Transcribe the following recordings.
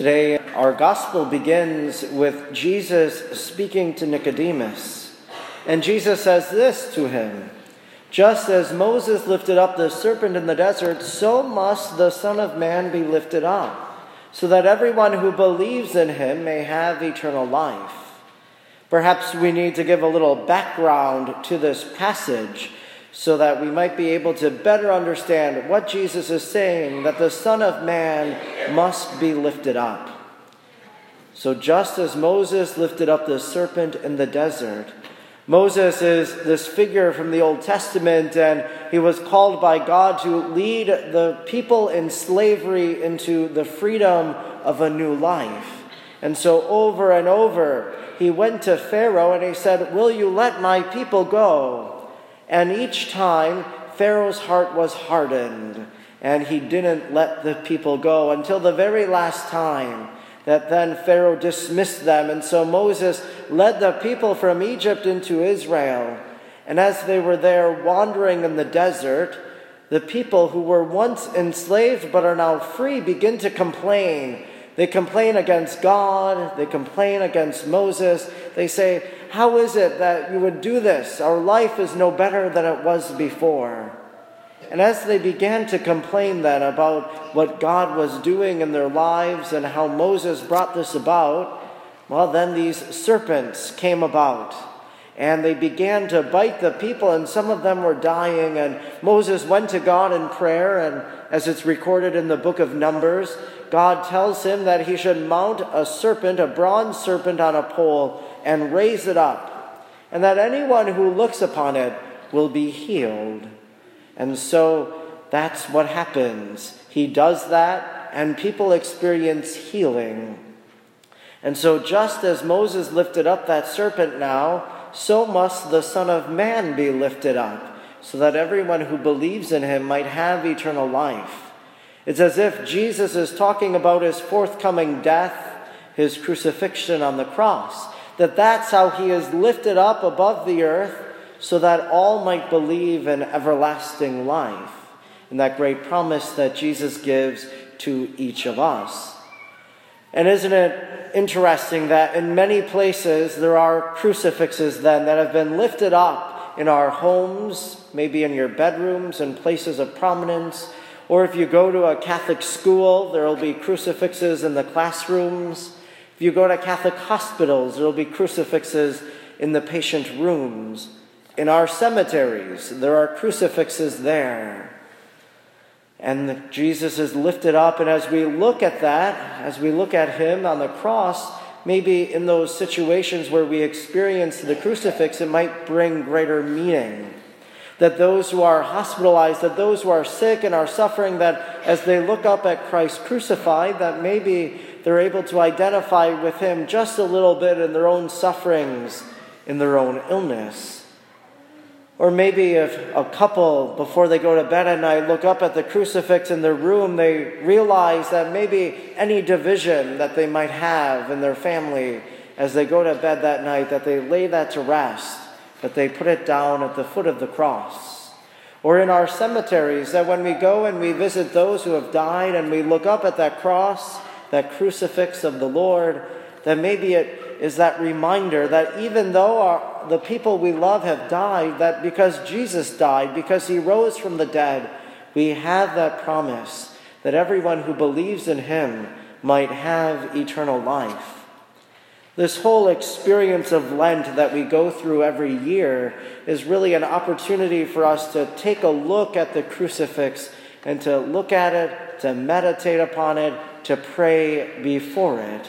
Today, our gospel begins with Jesus speaking to Nicodemus. And Jesus says this to him Just as Moses lifted up the serpent in the desert, so must the Son of Man be lifted up, so that everyone who believes in him may have eternal life. Perhaps we need to give a little background to this passage so that we might be able to better understand what Jesus is saying that the Son of Man must be lifted up. So, just as Moses lifted up the serpent in the desert, Moses is this figure from the Old Testament, and he was called by God to lead the people in slavery into the freedom of a new life. And so, over and over, he went to Pharaoh and he said, Will you let my people go? And each time, Pharaoh's heart was hardened, and he didn't let the people go until the very last time that then Pharaoh dismissed them. And so Moses led the people from Egypt into Israel. And as they were there wandering in the desert, the people who were once enslaved but are now free begin to complain. They complain against God, they complain against Moses. They say, how is it that you would do this? Our life is no better than it was before. And as they began to complain then about what God was doing in their lives and how Moses brought this about, well, then these serpents came about. And they began to bite the people, and some of them were dying. And Moses went to God in prayer, and as it's recorded in the book of Numbers, God tells him that he should mount a serpent, a bronze serpent on a pole, and raise it up, and that anyone who looks upon it will be healed. And so that's what happens. He does that, and people experience healing. And so, just as Moses lifted up that serpent now, so must the Son of Man be lifted up, so that everyone who believes in him might have eternal life. It's as if Jesus is talking about his forthcoming death, his crucifixion on the cross that that's how he is lifted up above the earth so that all might believe in everlasting life. And that great promise that Jesus gives to each of us. And isn't it interesting that in many places there are crucifixes then that have been lifted up in our homes, maybe in your bedrooms and places of prominence, or if you go to a Catholic school, there will be crucifixes in the classrooms. If you go to Catholic hospitals, there will be crucifixes in the patient rooms. In our cemeteries, there are crucifixes there. And Jesus is lifted up, and as we look at that, as we look at him on the cross, maybe in those situations where we experience the crucifix, it might bring greater meaning. That those who are hospitalized, that those who are sick and are suffering, that as they look up at Christ crucified, that maybe they're able to identify with Him just a little bit in their own sufferings, in their own illness. Or maybe if a couple, before they go to bed at night, look up at the crucifix in their room, they realize that maybe any division that they might have in their family as they go to bed that night, that they lay that to rest, that they put it down at the foot of the cross. Or in our cemeteries, that when we go and we visit those who have died and we look up at that cross, that crucifix of the Lord, that maybe it is that reminder that even though our, the people we love have died, that because Jesus died, because he rose from the dead, we have that promise that everyone who believes in him might have eternal life. This whole experience of Lent that we go through every year is really an opportunity for us to take a look at the crucifix and to look at it, to meditate upon it, to pray before it.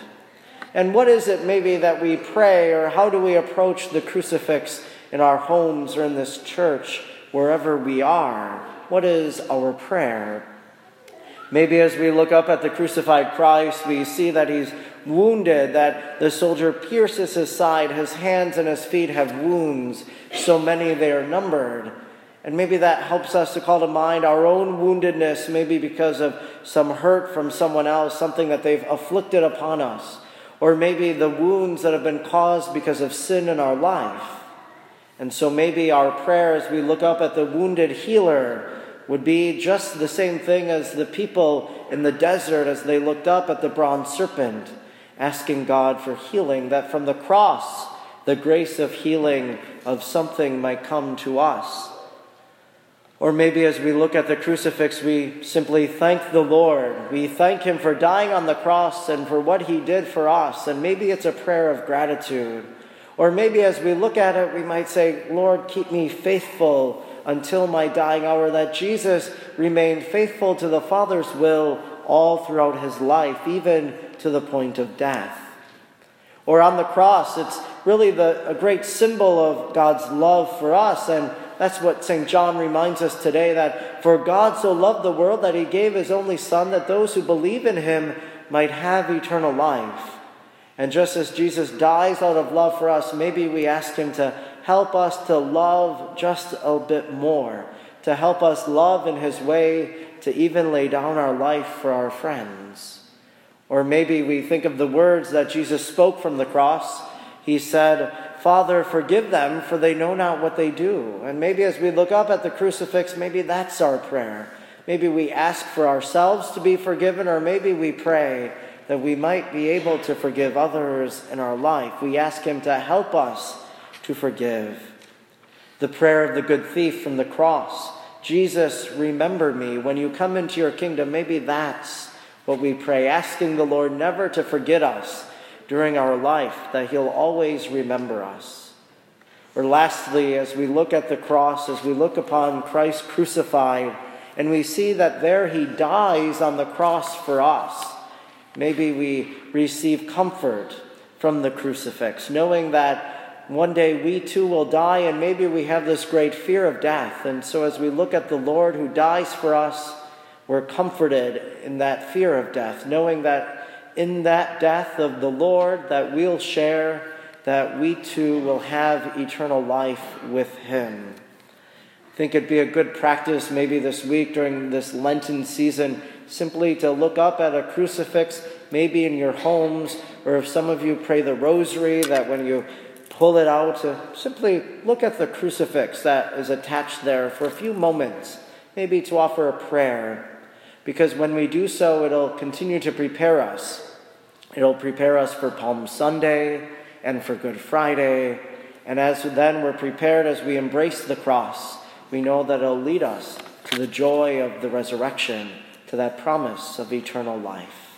And what is it maybe that we pray, or how do we approach the crucifix in our homes or in this church, wherever we are? What is our prayer? Maybe as we look up at the crucified Christ, we see that he's wounded, that the soldier pierces his side, his hands and his feet have wounds, so many they are numbered. And maybe that helps us to call to mind our own woundedness, maybe because of some hurt from someone else, something that they've afflicted upon us, or maybe the wounds that have been caused because of sin in our life. And so maybe our prayer as we look up at the wounded healer would be just the same thing as the people in the desert as they looked up at the bronze serpent, asking God for healing, that from the cross, the grace of healing of something might come to us. Or maybe as we look at the crucifix, we simply thank the Lord. We thank Him for dying on the cross and for what He did for us. And maybe it's a prayer of gratitude. Or maybe as we look at it, we might say, Lord, keep me faithful until my dying hour, that Jesus remained faithful to the Father's will all throughout his life, even to the point of death. Or on the cross, it's really the, a great symbol of God's love for us and that's what St. John reminds us today that for God so loved the world that he gave his only Son, that those who believe in him might have eternal life. And just as Jesus dies out of love for us, maybe we ask him to help us to love just a bit more, to help us love in his way, to even lay down our life for our friends. Or maybe we think of the words that Jesus spoke from the cross. He said, Father, forgive them, for they know not what they do. And maybe as we look up at the crucifix, maybe that's our prayer. Maybe we ask for ourselves to be forgiven, or maybe we pray that we might be able to forgive others in our life. We ask Him to help us to forgive. The prayer of the good thief from the cross Jesus, remember me when you come into your kingdom. Maybe that's what we pray, asking the Lord never to forget us during our life, that He'll always remember us. Or lastly, as we look at the cross, as we look upon Christ crucified, and we see that there He dies on the cross for us, maybe we receive comfort from the crucifix, knowing that one day we too will die, and maybe we have this great fear of death. And so, as we look at the Lord who dies for us, we're comforted in that fear of death, knowing that in that death of the Lord that we'll share, that we too will have eternal life with Him. I think it'd be a good practice maybe this week during this Lenten season simply to look up at a crucifix, maybe in your homes, or if some of you pray the rosary, that when you pull it out, to simply look at the crucifix that is attached there for a few moments, maybe to offer a prayer because when we do so, it'll continue to prepare us. It'll prepare us for Palm Sunday and for Good Friday. And as then we're prepared as we embrace the cross, we know that it'll lead us to the joy of the resurrection, to that promise of eternal life.